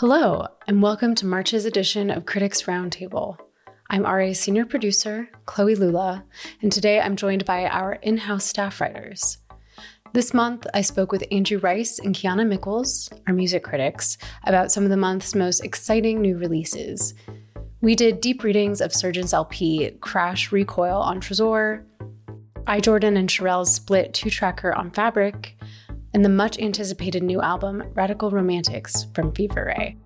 Hello, and welcome to March's edition of Critics Roundtable. I'm RA senior producer, Chloe Lula, and today I'm joined by our in house staff writers. This month, I spoke with Andrew Ryce and Kiana Mickles, our music critics, about some of the month's most exciting new releases. We did deep readings of Surgeon's LP Crash Recoil on Tresor, I Jordan and Sherelle's split two tracker on Fabric, and the much anticipated new album Radical Romantics from Fever Ray.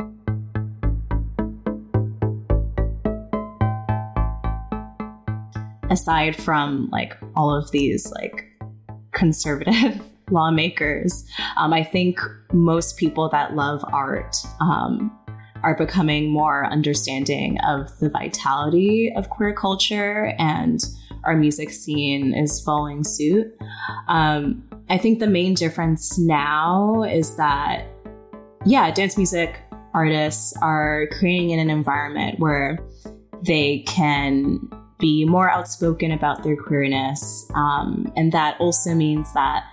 Aside from like all of these like conservative lawmakers, um, I think most people that love art um, are becoming more understanding of the vitality of queer culture and our music scene is following suit. Um, I think the main difference now is that, yeah, dance music artists are creating in an environment where they can be more outspoken about their queerness. Um, and that also means that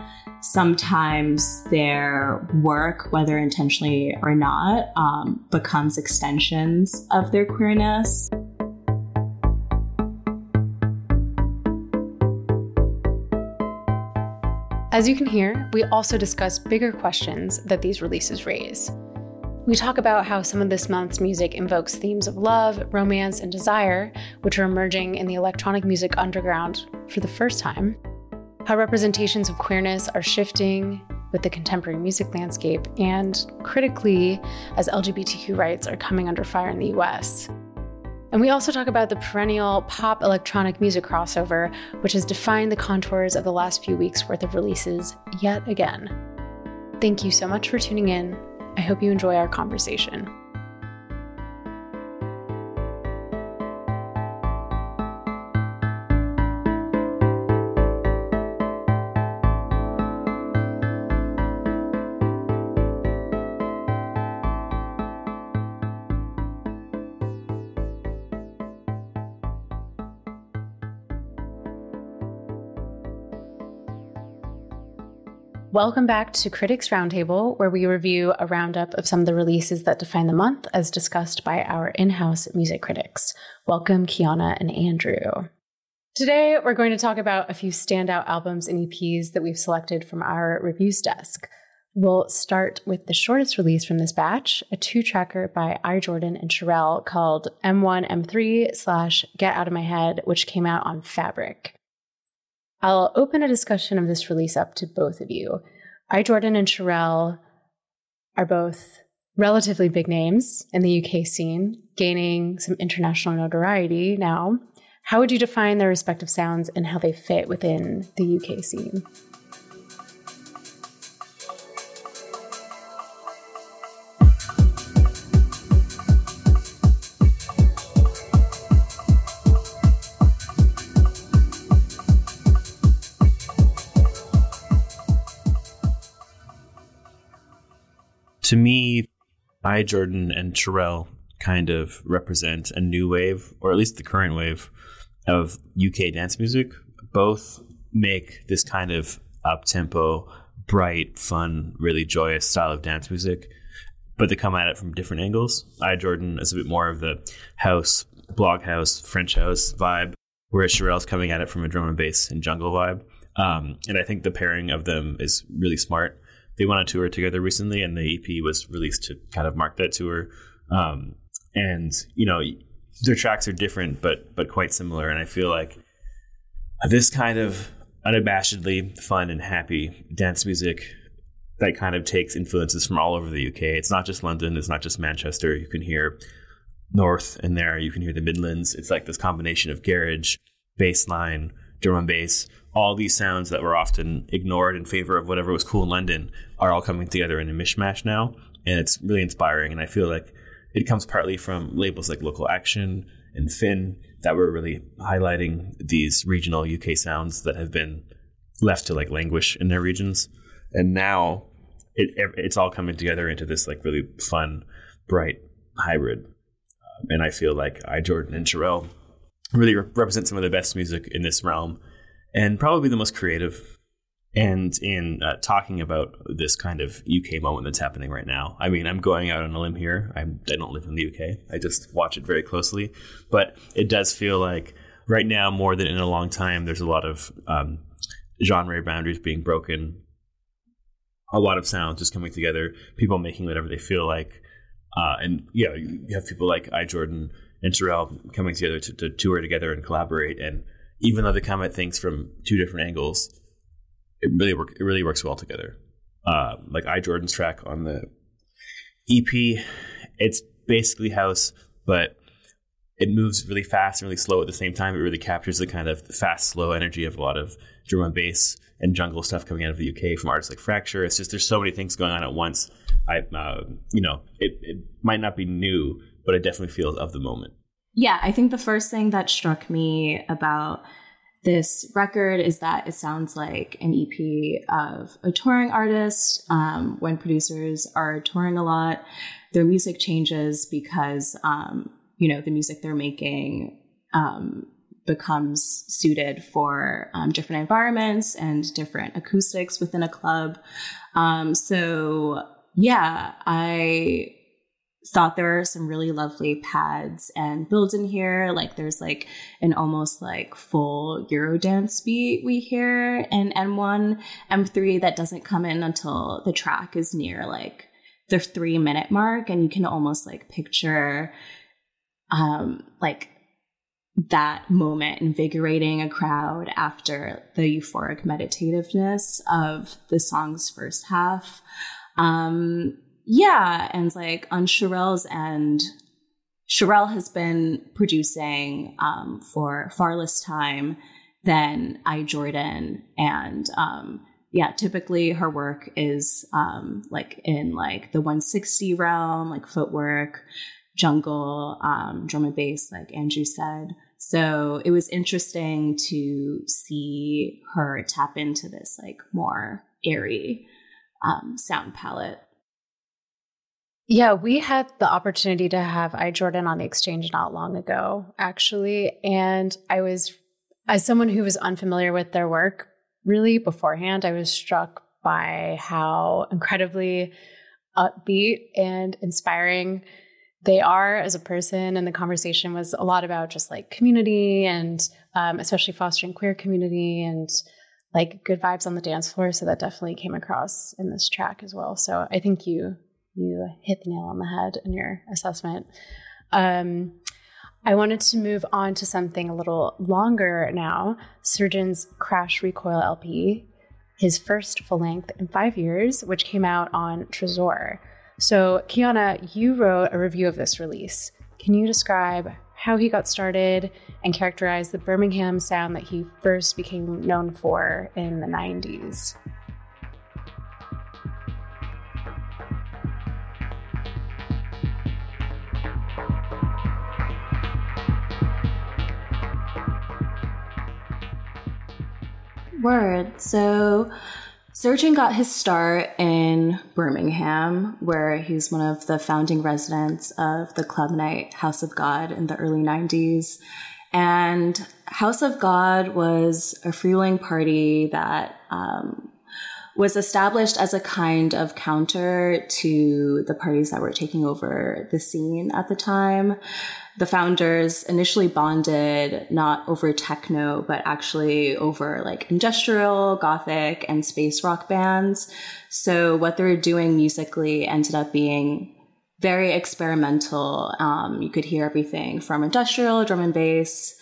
sometimes their work, whether intentionally or not, um, becomes extensions of their queerness. As you can hear, we also discuss bigger questions that these releases raise. We talk about how some of this month's music invokes themes of love, romance, and desire, which are emerging in the electronic music underground for the first time, how representations of queerness are shifting with the contemporary music landscape, and critically, as LGBTQ rights are coming under fire in the US. And we also talk about the perennial pop electronic music crossover, which has defined the contours of the last few weeks' worth of releases yet again. Thank you so much for tuning in. I hope you enjoy our conversation. Welcome back to Critics Roundtable, where we review a roundup of some of the releases that define the month as discussed by our in house music critics. Welcome, Kiana and Andrew. Today, we're going to talk about a few standout albums and EPs that we've selected from our reviews desk. We'll start with the shortest release from this batch, a two tracker by I Jordan and Sherelle called M1M3 slash Get Out of My Head, which came out on Fabric. I'll open a discussion of this release up to both of you. I, Jordan, and Sherelle are both relatively big names in the UK scene, gaining some international notoriety now. How would you define their respective sounds and how they fit within the UK scene? To me, I, Jordan, and Sherelle kind of represent a new wave, or at least the current wave of UK dance music. Both make this kind of up tempo, bright, fun, really joyous style of dance music, but they come at it from different angles. I, Jordan, is a bit more of the house, blog house, French house vibe, whereas Sherelle's coming at it from a drum and bass and jungle vibe. Um, and I think the pairing of them is really smart they went on tour together recently, and the EP was released to kind of mark that tour. Um, and you know, their tracks are different, but but quite similar. And I feel like this kind of unabashedly fun and happy dance music that kind of takes influences from all over the UK. It's not just London. It's not just Manchester. You can hear North in there. You can hear the Midlands. It's like this combination of garage, bass line, drum and bass, all these sounds that were often ignored in favor of whatever was cool in London are all coming together in a mishmash now. And it's really inspiring. And I feel like it comes partly from labels like Local Action and Finn that were really highlighting these regional UK sounds that have been left to like languish in their regions. And now it, it's all coming together into this like really fun, bright hybrid. Um, and I feel like I, Jordan, and Sherelle really re- represent some of the best music in this realm and probably the most creative. and in uh, talking about this kind of UK moment that's happening right now. I mean, I'm going out on a limb here. I'm, I don't live in the UK. I just watch it very closely, but it does feel like right now more than in a long time. There's a lot of um, genre boundaries being broken. A lot of sounds just coming together. People making whatever they feel like, uh, and you know, you have people like I Jordan and Sherelle coming together to, to tour together and collaborate. And even though they come at things from two different angles, it really work. It really works well together. Uh, like I Jordan's track on the EP, it's basically house, but it moves really fast and really slow at the same time. It really captures the kind of fast, slow energy of a lot of drum and bass and jungle stuff coming out of the UK from artists like Fracture. It's just there's so many things going on at once. I, uh, you know, it, it might not be new, but it definitely feels of the moment. Yeah, I think the first thing that struck me about this record is that it sounds like an EP of a touring artist. Um, when producers are touring a lot, their music changes because, um, you know, the music they're making um, becomes suited for um, different environments and different acoustics within a club. Um, so, yeah, I thought there were some really lovely pads and builds in here. Like there's like an almost like full Eurodance beat we hear in M1, M3 that doesn't come in until the track is near like the three minute mark. And you can almost like picture um like that moment invigorating a crowd after the euphoric meditativeness of the song's first half. Um, yeah, and like on Sherelle's end, Sherelle has been producing um, for far less time than I Jordan, and um, yeah, typically her work is um, like in like the 160 realm, like footwork, jungle, um, drum and bass, like Andrew said. So it was interesting to see her tap into this like more airy um, sound palette. Yeah, we had the opportunity to have I Jordan on the exchange not long ago, actually. And I was, as someone who was unfamiliar with their work really beforehand, I was struck by how incredibly upbeat and inspiring they are as a person. And the conversation was a lot about just like community and um, especially fostering queer community and like good vibes on the dance floor. So that definitely came across in this track as well. So I think you you hit the nail on the head in your assessment. Um, I wanted to move on to something a little longer now. Surgeon's Crash Recoil LP, his first full length in five years, which came out on Tresor. So, Kiana, you wrote a review of this release. Can you describe how he got started and characterize the Birmingham sound that he first became known for in the 90s? Word. So Surgeon got his start in Birmingham, where he's one of the founding residents of the club night House of God in the early 90s. And House of God was a freewheeling party that um, was established as a kind of counter to the parties that were taking over the scene at the time the founders initially bonded not over techno, but actually over like industrial, gothic, and space rock bands. So what they were doing musically ended up being very experimental. Um, you could hear everything from industrial, drum and bass,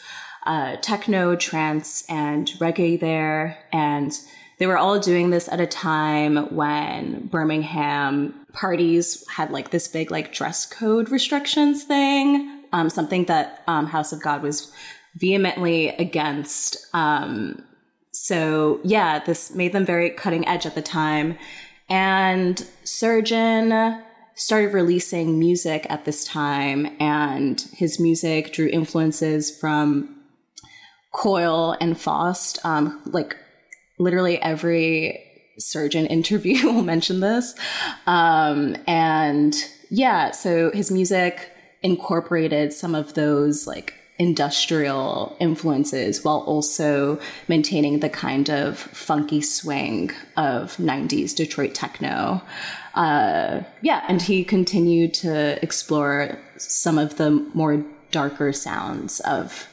uh, techno, trance, and reggae there. And they were all doing this at a time when Birmingham parties had like this big like dress code restrictions thing um, something that um, House of God was vehemently against. Um, so yeah, this made them very cutting edge at the time. And Surgeon started releasing music at this time, and his music drew influences from Coil and Faust. Um, like literally every surgeon interview will mention this. Um, and yeah, so his music incorporated some of those like industrial influences while also maintaining the kind of funky swing of 90s Detroit techno. Uh, yeah, and he continued to explore some of the more darker sounds of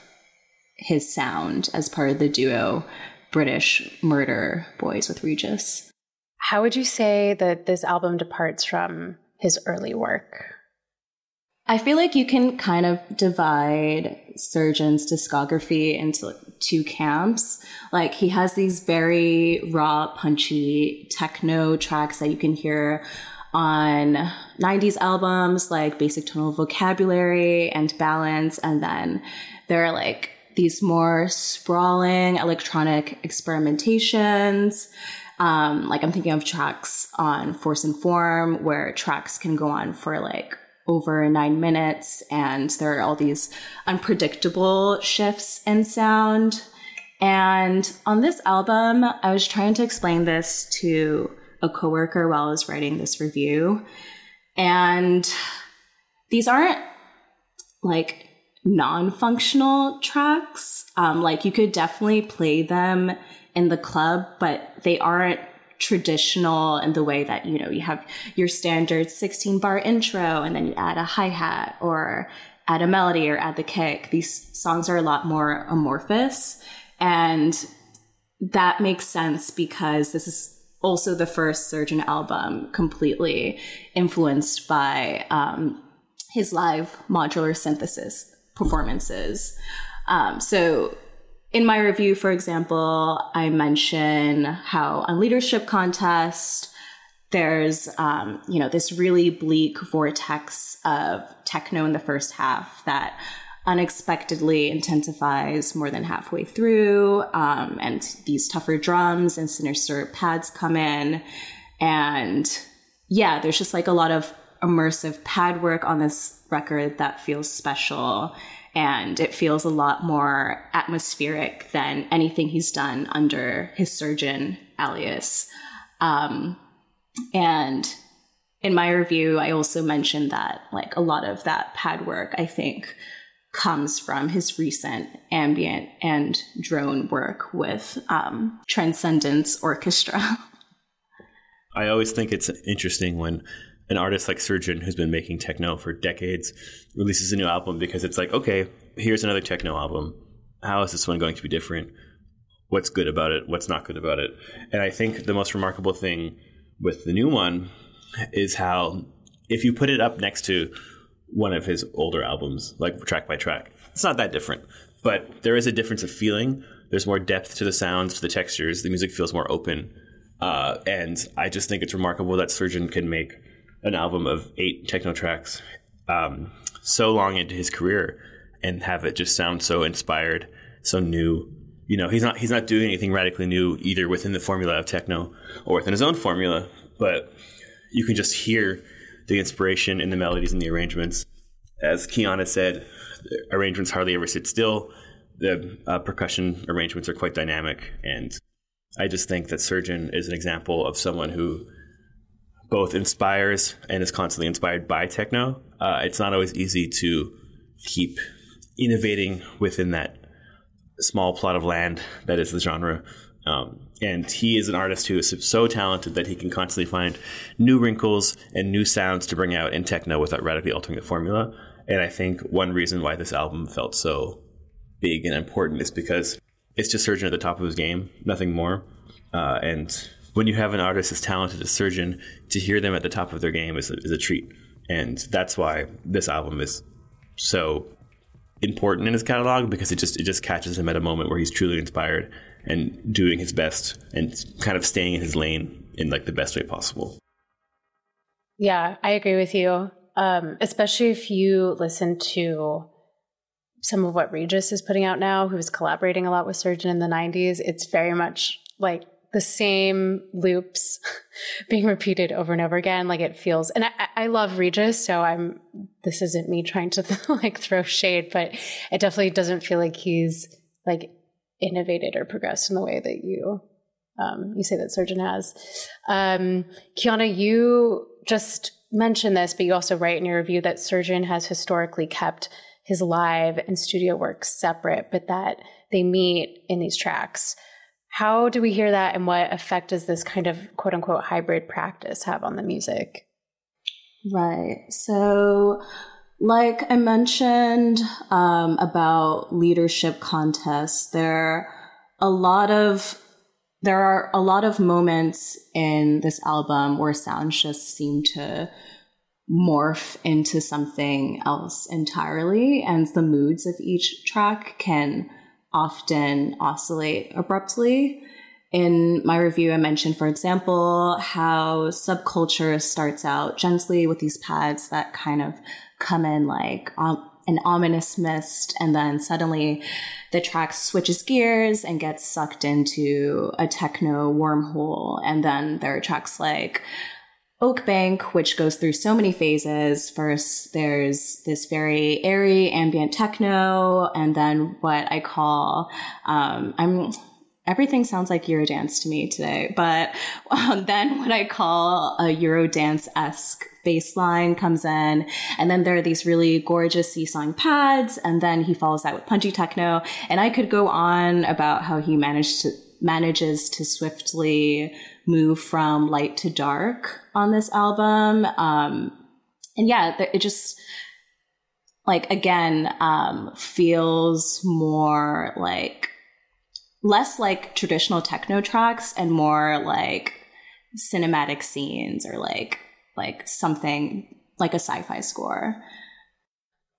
his sound as part of the duo British Murder Boys with Regis. How would you say that this album departs from his early work? I feel like you can kind of divide Surgeon's discography into two camps. Like he has these very raw, punchy techno tracks that you can hear on 90s albums like Basic Tonal Vocabulary and Balance. And then there are like these more sprawling electronic experimentations. Um, like I'm thinking of tracks on Force and Form where tracks can go on for like over nine minutes and there are all these unpredictable shifts in sound. And on this album, I was trying to explain this to a coworker while I was writing this review. And these aren't like non-functional tracks. Um, like you could definitely play them in the club, but they aren't traditional in the way that you know you have your standard 16 bar intro and then you add a hi-hat or add a melody or add the kick these songs are a lot more amorphous and that makes sense because this is also the first surgeon album completely influenced by um, his live modular synthesis performances. Um, so in my review, for example, I mention how on leadership contest, there's um, you know this really bleak vortex of techno in the first half that unexpectedly intensifies more than halfway through, um, and these tougher drums and sinister pads come in, and yeah, there's just like a lot of immersive pad work on this record that feels special and it feels a lot more atmospheric than anything he's done under his surgeon alias. Um, and in my review, I also mentioned that like a lot of that pad work, I think, comes from his recent ambient and drone work with um, Transcendence Orchestra. I always think it's interesting when an artist like Surgeon, who's been making techno for decades, releases a new album because it's like, okay, here's another techno album. How is this one going to be different? What's good about it? What's not good about it? And I think the most remarkable thing with the new one is how, if you put it up next to one of his older albums, like track by track, it's not that different. But there is a difference of feeling. There's more depth to the sounds, to the textures. The music feels more open. Uh, and I just think it's remarkable that Surgeon can make an album of eight techno tracks um, so long into his career and have it just sound so inspired, so new. You know, he's not he's not doing anything radically new either within the formula of techno or within his own formula, but you can just hear the inspiration in the melodies and the arrangements. As Kiana said, arrangements hardly ever sit still. The uh, percussion arrangements are quite dynamic, and I just think that Surgeon is an example of someone who both inspires and is constantly inspired by techno. Uh, it's not always easy to keep innovating within that small plot of land that is the genre. Um, and he is an artist who is so talented that he can constantly find new wrinkles and new sounds to bring out in techno without radically altering the formula. And I think one reason why this album felt so big and important is because it's just Surgeon at the top of his game, nothing more. Uh, and when you have an artist as talented as Surgeon, to hear them at the top of their game is a, is a treat. And that's why this album is so important in his catalog because it just it just catches him at a moment where he's truly inspired and doing his best and kind of staying in his lane in like the best way possible. Yeah, I agree with you. Um, especially if you listen to some of what Regis is putting out now, who was collaborating a lot with Surgeon in the 90s. It's very much like the same loops being repeated over and over again. Like it feels, and I, I love Regis, so I'm, this isn't me trying to like throw shade, but it definitely doesn't feel like he's like innovated or progressed in the way that you, um, you say that Surgeon has. Um, Kiana, you just mentioned this, but you also write in your review that Surgeon has historically kept his live and studio work separate, but that they meet in these tracks. How do we hear that, and what effect does this kind of quote unquote hybrid practice have on the music? Right. So, like I mentioned um, about leadership contests, there a lot of there are a lot of moments in this album where sounds just seem to morph into something else entirely, and the moods of each track can often oscillate abruptly. In my review, I mentioned, for example, how subculture starts out gently with these pads that kind of come in like um, an ominous mist, and then suddenly the track switches gears and gets sucked into a techno wormhole. And then there are tracks like Oak Bank, which goes through so many phases. First, there's this very airy ambient techno, and then what I call, um, I'm, everything sounds like Eurodance to me today, but um, then what I call a Eurodance esque bass line comes in, and then there are these really gorgeous seesawing pads, and then he follows that with punchy techno. And I could go on about how he managed to, manages to swiftly move from light to dark on this album. Um, and yeah, it just like again um, feels more like less like traditional techno tracks and more like cinematic scenes or like like something like a sci-fi score.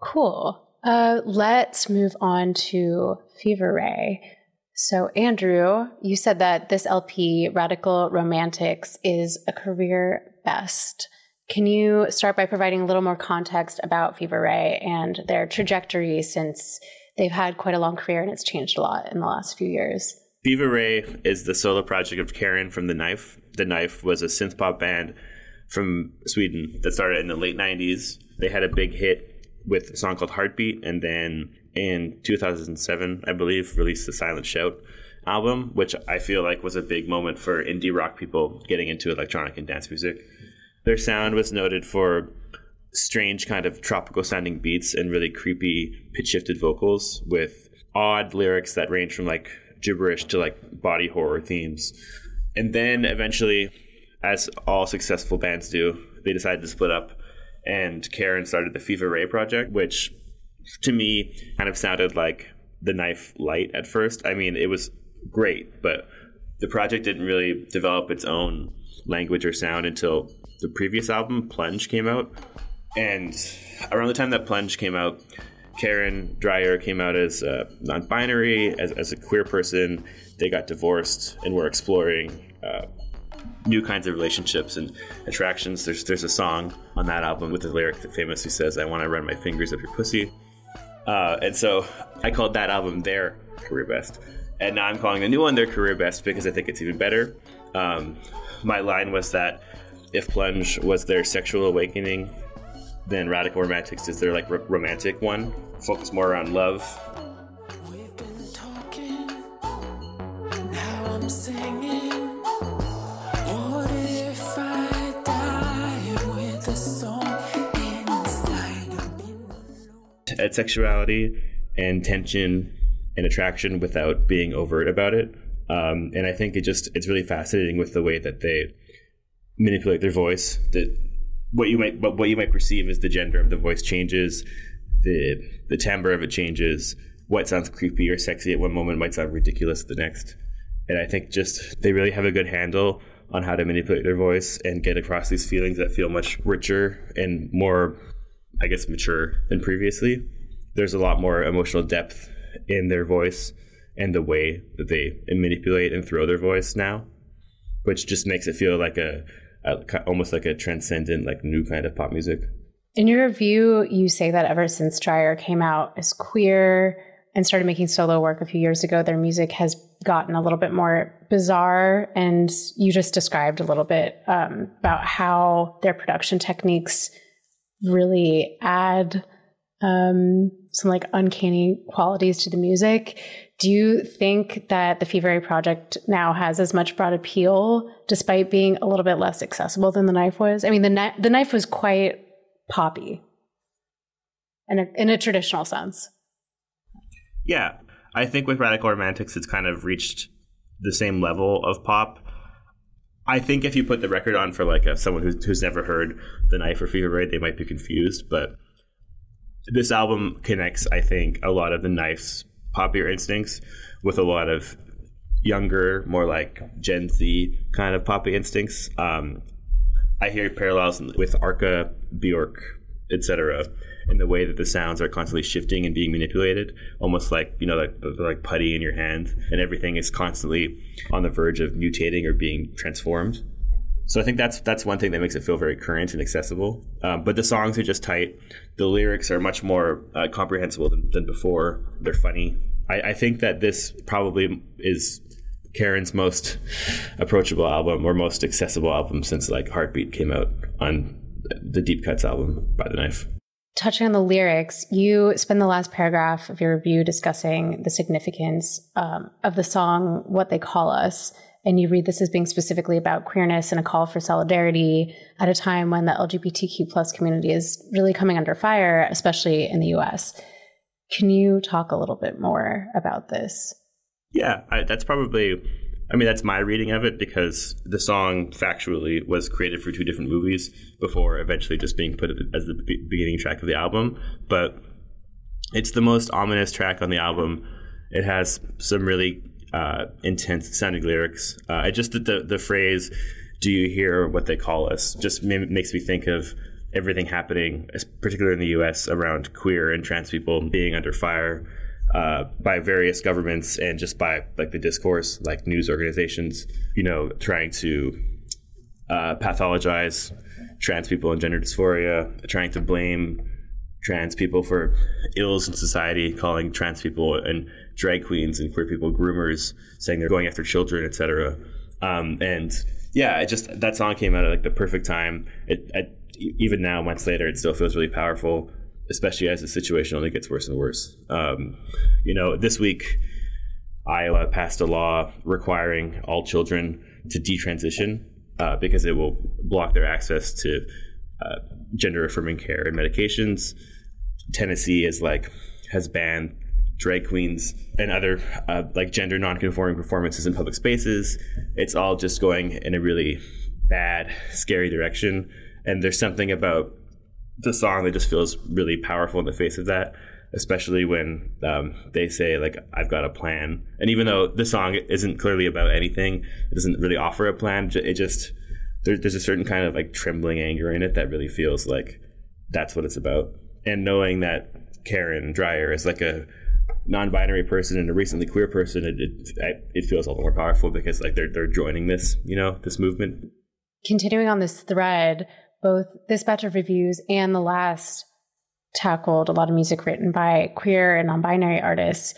Cool. Uh, let's move on to Fever Ray. So, Andrew, you said that this LP, Radical Romantics, is a career best. Can you start by providing a little more context about Fever Ray and their trajectory since they've had quite a long career and it's changed a lot in the last few years? Fever Ray is the solo project of Karin from The Knife. The Knife was a synth pop band from Sweden that started in the late 90s. They had a big hit with a song called Heartbeat, and then in 2007, I believe, released the Silent Shout album, which I feel like was a big moment for indie rock people getting into electronic and dance music. Their sound was noted for strange kind of tropical sounding beats and really creepy pitch shifted vocals with odd lyrics that range from like gibberish to like body horror themes. And then eventually, as all successful bands do, they decided to split up and Karin started the Fever Ray project, which to me kind of sounded like the knife light at first. I mean, it was great, but the project didn't really develop its own language or sound until the previous album, Plunge, came out. And around the time that Plunge came out, Karin Dreijer came out as non binary, as, as, a queer person. They got divorced and were exploring uh, new kinds of relationships and attractions. There's, there's a song on that album with a lyric that famously says, I want to run my fingers up your pussy. Uh, and so I called that album their career best. And now I'm calling the new one their career best because I think it's even better. Um, my line was that if Plunge was their sexual awakening, then Radical Romantics is their like r- romantic one, focused more around love. At sexuality and tension and attraction without being overt about it. Um, and I think it just it's really fascinating with the way that they manipulate their voice. That what you might what you might perceive as the gender of the voice changes, the the timbre of it changes. What sounds creepy or sexy at one moment might sound ridiculous the next. And I think just they really have a good handle on how to manipulate their voice and get across these feelings that feel much richer and more I guess, mature than previously. There's a lot more emotional depth in their voice and the way that they manipulate and throw their voice now, which just makes it feel like a, a almost like a transcendent, like new kind of pop music. In your review, you say that ever since Dreijer came out as queer and started making solo work a few years ago, their music has gotten a little bit more bizarre. And you just described a little bit um, about how their production techniques really add um, some like uncanny qualities to the music. Do you think that the Fever Ray project now has as much broad appeal, despite being a little bit less accessible than the knife was? I mean, the the knife was quite poppy. in a, in a traditional sense. Yeah, I think with Radical Romantics, it's kind of reached the same level of pop. I think if you put the record on for like a, someone who's, who's never heard The Knife or Fever Ray, they might be confused. But this album connects, I think, a lot of the Knife's popular instincts with a lot of younger, more like Gen Z kind of poppy instincts. Um, I hear parallels with Arca, Bjork, etc in the way that the sounds are constantly shifting and being manipulated, almost like you know like like putty in your hand, and everything is constantly on the verge of mutating or being transformed. So I think that's that's one thing that makes it feel very current and accessible. Um, but the songs are just tight. The lyrics are much more uh, comprehensible than, than, before. They're funny. I, I think that this probably is Karin's most approachable album or most accessible album since like Heartbeat came out on the Deep Cuts album by the Knife touching on the lyrics, you spend the last paragraph of your review discussing the significance um, of the song "What They Call Us," and you read this as being specifically about queerness and a call for solidarity at a time when the LGBTQ plus community is really coming under fire, especially in the U.S. Can you talk a little bit more about this? Yeah, I, that's probably I mean, that's my reading of it because the song factually was created for two different movies before eventually just being put as the beginning track of the album. But it's the most ominous track on the album. It has some really uh, intense sounding lyrics. Uh, I just the the phrase "Do you hear what they call us?" just makes me think of everything happening, particularly in the U.S. around queer and trans people being under fire uh, by various governments and just by like the discourse, like news organizations, you know, trying to uh, pathologize trans people and gender dysphoria, trying to blame trans people for ills in society, calling trans people and drag queens and queer people groomers, saying they're going after children, etc. Um, and yeah, it just that song came out at like the perfect time. It, even now, months later, it still feels really powerful especially as the situation only gets worse and worse. Um, you know, this week, Iowa passed a law requiring all children to detransition uh, because it will block their access to uh, gender affirming care and medications. Tennessee is like has banned drag queens and other uh, like gender non-conforming performances in public spaces. It's all just going in a really bad, scary direction. And there's something about the song that just feels really powerful in the face of that especially when um, they say like i've got a plan and even though the song isn't clearly about anything it doesn't really offer a plan it just there, there's a certain kind of like trembling anger in it that really feels like that's what it's about and knowing that karin dreijer is like a non-binary person and a recently queer person it, it, it feels all the more powerful because like they're, they're joining this you know this movement continuing on this thread both this batch of reviews and the last tackled a lot of music written by queer and non binary artists.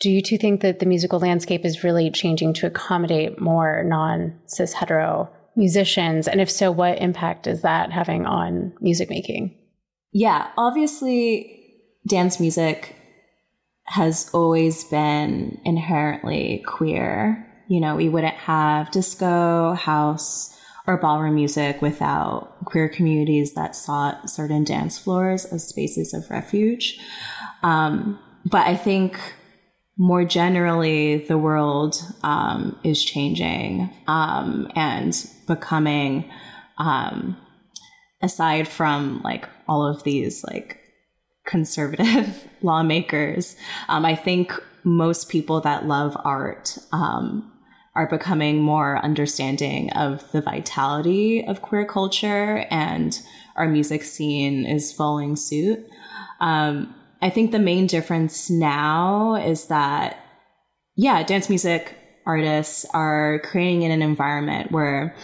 Do you two think that the musical landscape is really changing to accommodate more non cis hetero musicians? And if so, what impact is that having on music making? Yeah, obviously, dance music has always been inherently queer. You know, we wouldn't have disco, house, or ballroom music without queer communities that sought certain dance floors as spaces of refuge. Um, but I think more generally, the world um, is changing um, and becoming, um, aside from like all of these like conservative lawmakers, um, I think most people that love art um, are becoming more understanding of the vitality of queer culture and our music scene is following suit. Um, I think the main difference now is that, yeah, dance music artists are creating in an environment where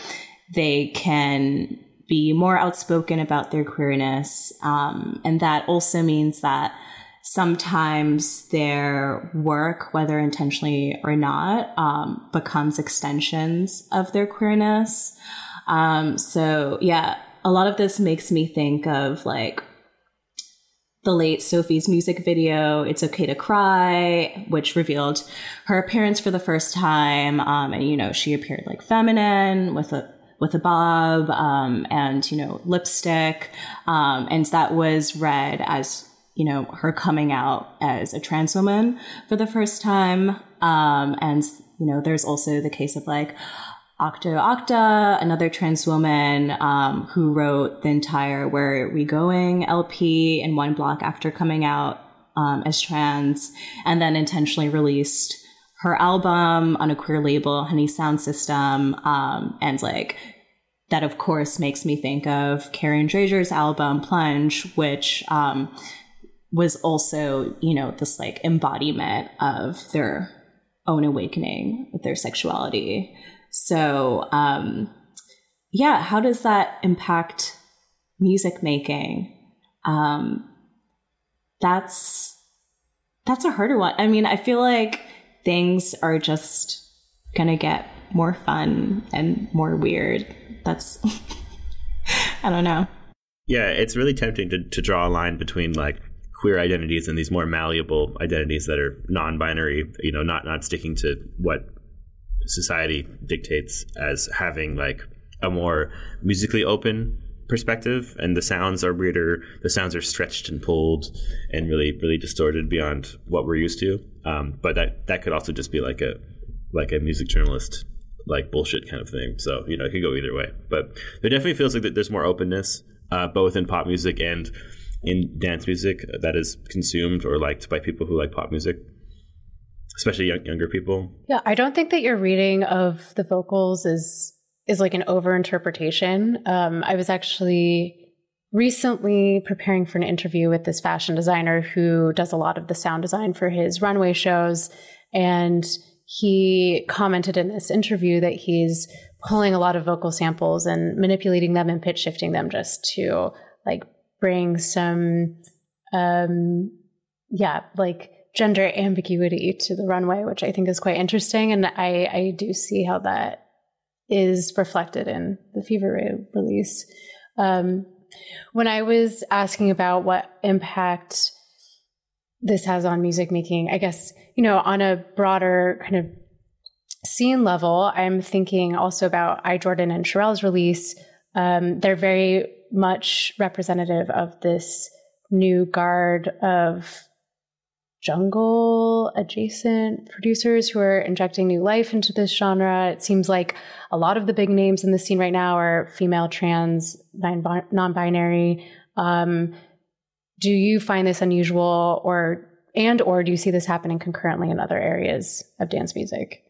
they can be more outspoken about their queerness. Um, and that also means that sometimes their work, whether intentionally or not, um, becomes extensions of their queerness. Um, so, yeah, a lot of this makes me think of like the late Sophie's music video, It's Okay to Cry, which revealed her appearance for the first time. Um, and, you know, she appeared like feminine with a with a bob um, and you know lipstick um, and that was read as you know, her coming out as a trans woman for the first time. Um, and, you know, there's also the case of like Octo Octa, another trans woman um, who wrote the entire Where Are We Going LP in one block after coming out um, as trans, and then intentionally released her album on a queer label, Honey Sound System, um, and like that, of course, makes me think of Karin Dreijer's album Plunge, which um, was also, you know, this like embodiment of their own awakening with their sexuality. So, um, yeah, how does that impact music making? Um, that's that's a harder one. I mean, I feel like things are just gonna get more fun and more weird. That's I don't know. Yeah, it's really tempting to, to draw a line between like queer identities and these more malleable identities that are non-binary, you know, not not sticking to what society dictates as having like a more musically open perspective and the sounds are weirder the sounds are stretched and pulled and really really distorted beyond what we're used to um, but that that could also just be like a like a music journalist like bullshit kind of thing so you know it could go either way but there definitely feels like that there's more openness uh, both in pop music and in dance music that is consumed or liked by people who like pop music especially young, younger people yeah i don't think that your reading of the vocals is is like an overinterpretation. Um, I was actually recently preparing for an interview with this fashion designer who does a lot of the sound design for his runway shows. And he commented in this interview that he's pulling a lot of vocal samples and manipulating them and pitch shifting them just to like bring some, um, yeah, like gender ambiguity to the runway, which I think is quite interesting. And I, I do see how that is reflected in the Fever Ray release. Um, when I was asking about what impact this has on music making, I guess, you know, on a broader kind of scene level, I'm thinking also about I Jordan and Sherelle's release. Um, they're very much representative of this new guard of jungle adjacent producers who are injecting new life into this genre. It seems like a lot of the big names in the scene right now are female, trans, non binary. Um, do you find this unusual or and or do you see this happening concurrently in other areas of dance music?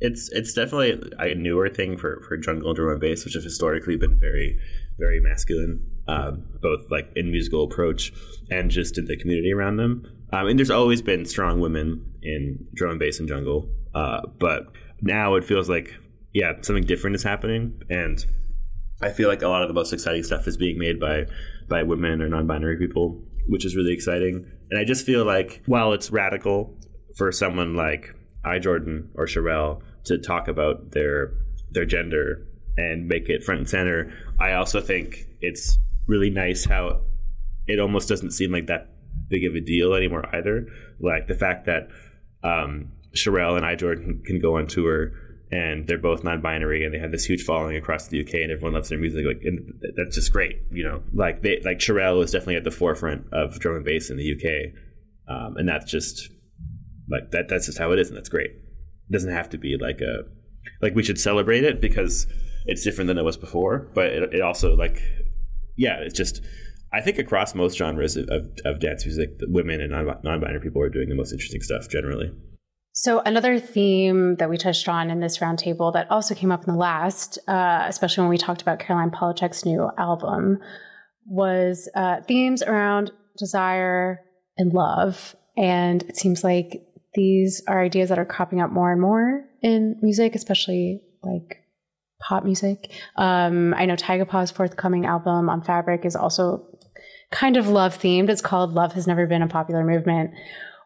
It's it's definitely a newer thing for for jungle drum and bass, which have historically been very very masculine, uh, both like in musical approach and just in the community around them. Um, and there's always been strong women in drum and bass and jungle, uh, but now it feels like yeah something different is happening, and I feel like a lot of the most exciting stuff is being made by by women or non-binary people, which is really exciting. And I just feel like while it's radical for someone like I Jordan or Sherelle to talk about their their gender and make it front and center. I also think it's really nice how it almost doesn't seem like that big of a deal anymore either. Like the fact that um, Sherelle and I Jordan can go on tour and they're both non-binary and they have this huge following across the UK and everyone loves their music. Like, and that's just great, you know. Like they, like Sherelle is definitely at the forefront of drum and bass in the UK, um, and that's just like that. That's just how it is, and that's great. It doesn't have to be like a like we should celebrate it because it's different than it was before. But it, it also like yeah, it's just I think across most genres of, of, of dance music, women and non binary people are doing the most interesting stuff generally. So another theme that we touched on in this roundtable that also came up in the last, uh, especially when we talked about Caroline Polachek's new album, was uh, themes around desire and love. And it seems like these are ideas that are cropping up more and more in music, especially like pop music. Um, I know Tygapaw's forthcoming album on Fabric is also kind of love themed. It's called Love Has Never Been a Popular Movement.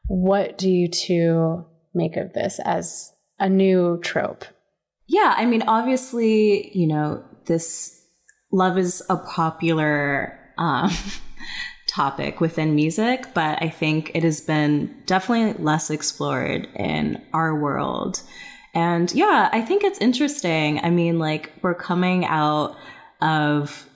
What do you two make of this as a new trope? Yeah, I mean, obviously, you know, this love is a popular um, topic within music, but I think it has been definitely less explored in our world. And yeah, I think it's interesting. I mean, like, we're coming out of,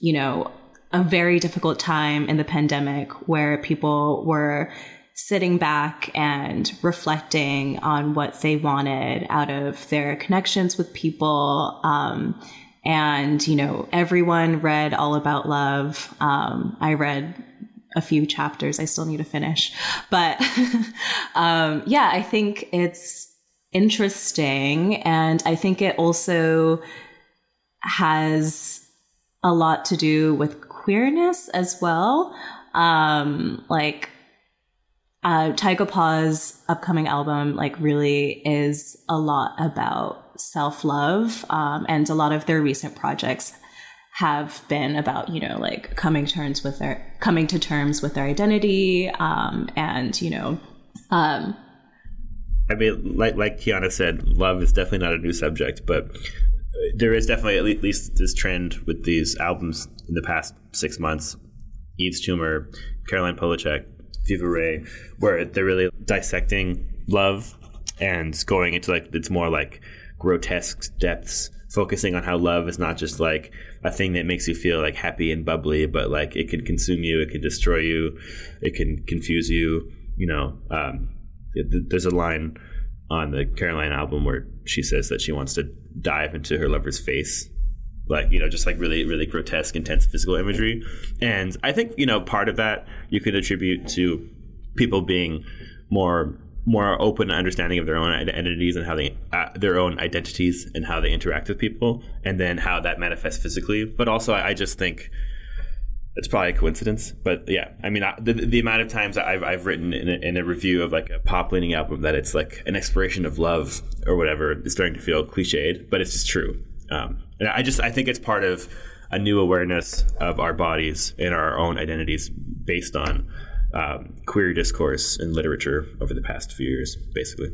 you know, a very difficult time in the pandemic where people were sitting back and reflecting on what they wanted out of their connections with people. Um, and, you know, everyone read All About Love. Um, I read a few chapters I still need to finish. But um, yeah, I think it's interesting. And I think it also has a lot to do with queerness as well. Um, like, uh, Tygapaw's upcoming album, like, really is a lot about self love. Um, and a lot of their recent projects have been about you know like coming terms with their coming to terms with their identity um, and you know um, I mean, like like Kiana said, love is definitely not a new subject, but there is definitely at least this trend with these albums in the past six months. Yves Tumor, Caroline Polachek, Fever Ray, where they're really dissecting love and going into like it's more like grotesque depths focusing on how love is not just like a thing that makes you feel like happy and bubbly, but like it can consume you, it can destroy you, it can confuse you. You know, um, there's a line on the Caroline album where she says that she wants to dive into her lover's face. Like, you know, just like really, really grotesque, intense physical imagery. And I think, you know, part of that you could attribute to people being more more open understanding of their own identities and how they uh, their own identities and how they interact with people, and then how that manifests physically. But also, I, I just think it's probably a coincidence. But yeah, I mean, I, the, the amount of times I've, I've written in a, in a review of like a pop leaning album that it's like an exploration of love or whatever is starting to feel cliched, but it's just true. Um, and I just I think it's part of a new awareness of our bodies and our own identities based on um, queer discourse and literature over the past few years, basically.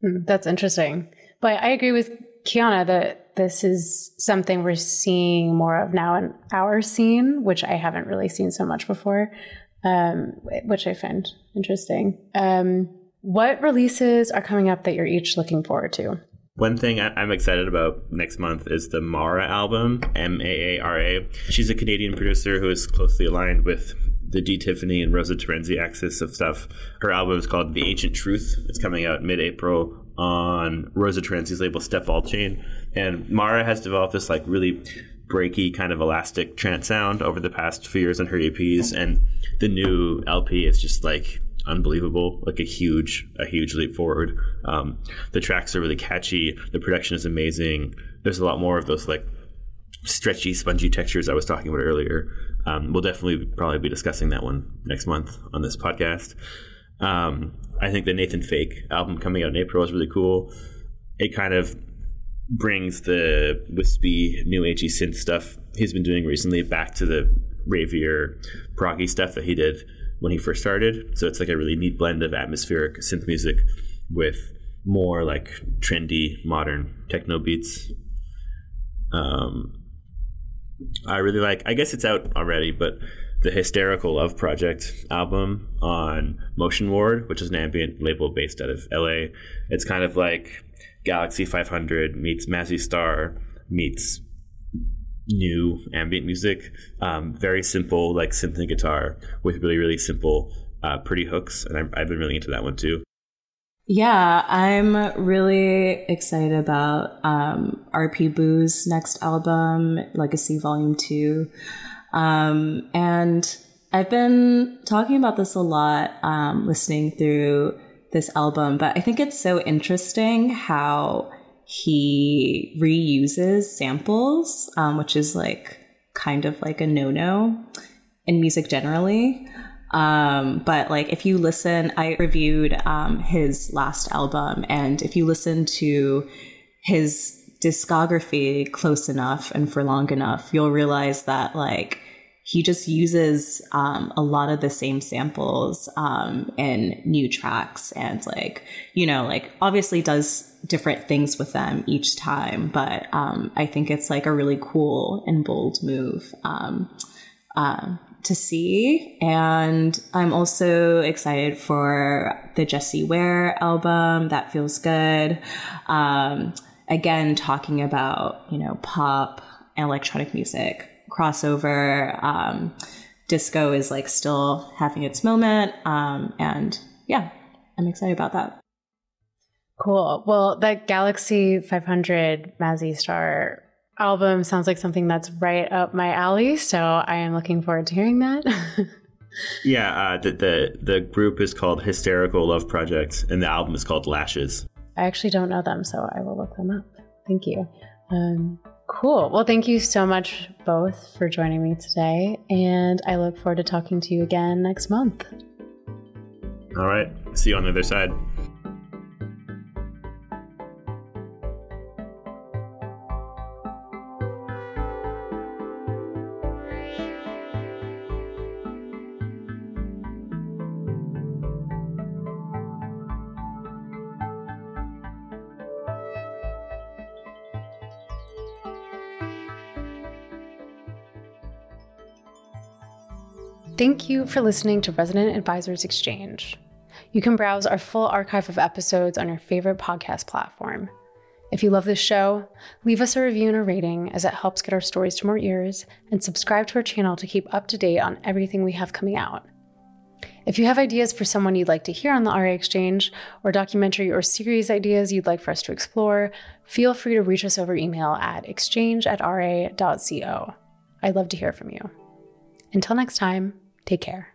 Hmm, that's interesting. But I agree with Kiana that this is something we're seeing more of now in our scene, which I haven't really seen so much before, um, which I find interesting. Um, what releases are coming up that you're each looking forward to? One thing I'm excited about next month is the Maara album, M A A R A. She's a Canadian producer who is closely aligned with the D. Tiffany and Rosa Terenzi axis of stuff. Her album is called The Ancient Truth. It's coming out mid April on Rosa Terenzi's label Step All Chain. And Maara has developed this like really breaky kind of elastic trance sound over the past few years on her EPs. And the new LP is just like unbelievable, like a huge, a huge leap forward. Um, the tracks are really catchy. The production is amazing. There's a lot more of those like stretchy, spongy textures I was talking about earlier. Um, we'll definitely probably be discussing that one next month on this podcast. Um, I think the Nathan Fake album coming out in April is really cool. It kind of brings the wispy, new agey synth stuff he's been doing recently back to the ravier, proggy stuff that he did when he first started. So it's like a really neat blend of atmospheric synth music with more like trendy, modern techno beats. Um, I really like. I guess it's out already, but the Hysterical Love Project album on Motion Ward, which is an ambient label based out of LA. It's kind of like Galaxie 500 meets Mazzy Star meets new ambient music. Um, very simple, like synth and guitar with really, really simple, uh, pretty hooks. And I've, I've been really into that one too. Yeah, I'm really excited about um, RP Boo's next album, Legacy Volume 2. Um, and I've been talking about this a lot, um, listening through this album, but I think it's so interesting how he reuses samples, um, which is like kind of like a no no in music generally. Um, but like if you listen, I reviewed um, his last album, and if you listen to his discography close enough and for long enough, you'll realize that like he just uses um, a lot of the same samples um, in new tracks and like you know like obviously does different things with them each time but um, i think it's like a really cool and bold move um, uh, to see. And I'm also excited for the Jessie Ware album. That feels good. Um, again, talking about, you know, pop, electronic music, crossover. Um, disco is like still having its moment. Um, and yeah, I'm excited about that. Cool. Well, that Galaxie 500 Mazzy Star album sounds like something that's right up my alley. So I am looking forward to hearing that. yeah, uh, the, the the group is called Hysterical Love Project, and the album is called Lashes. I actually don't know them, so I will look them up. Thank you. Um, cool. Well, thank you so much both for joining me today, and I look forward to talking to you again next month. All right. See you on the other side. Thank you for listening to Resident Advisors Exchange. You can browse our full archive of episodes on your favorite podcast platform. If you love this show, leave us a review and a rating as it helps get our stories to more ears, and subscribe to our channel to keep up to date on everything we have coming out. If you have ideas for someone you'd like to hear on the RA Exchange, or documentary or series ideas you'd like for us to explore, feel free to reach us over email at exchange at ra.co. I'd love to hear from you. Until next time, Take care.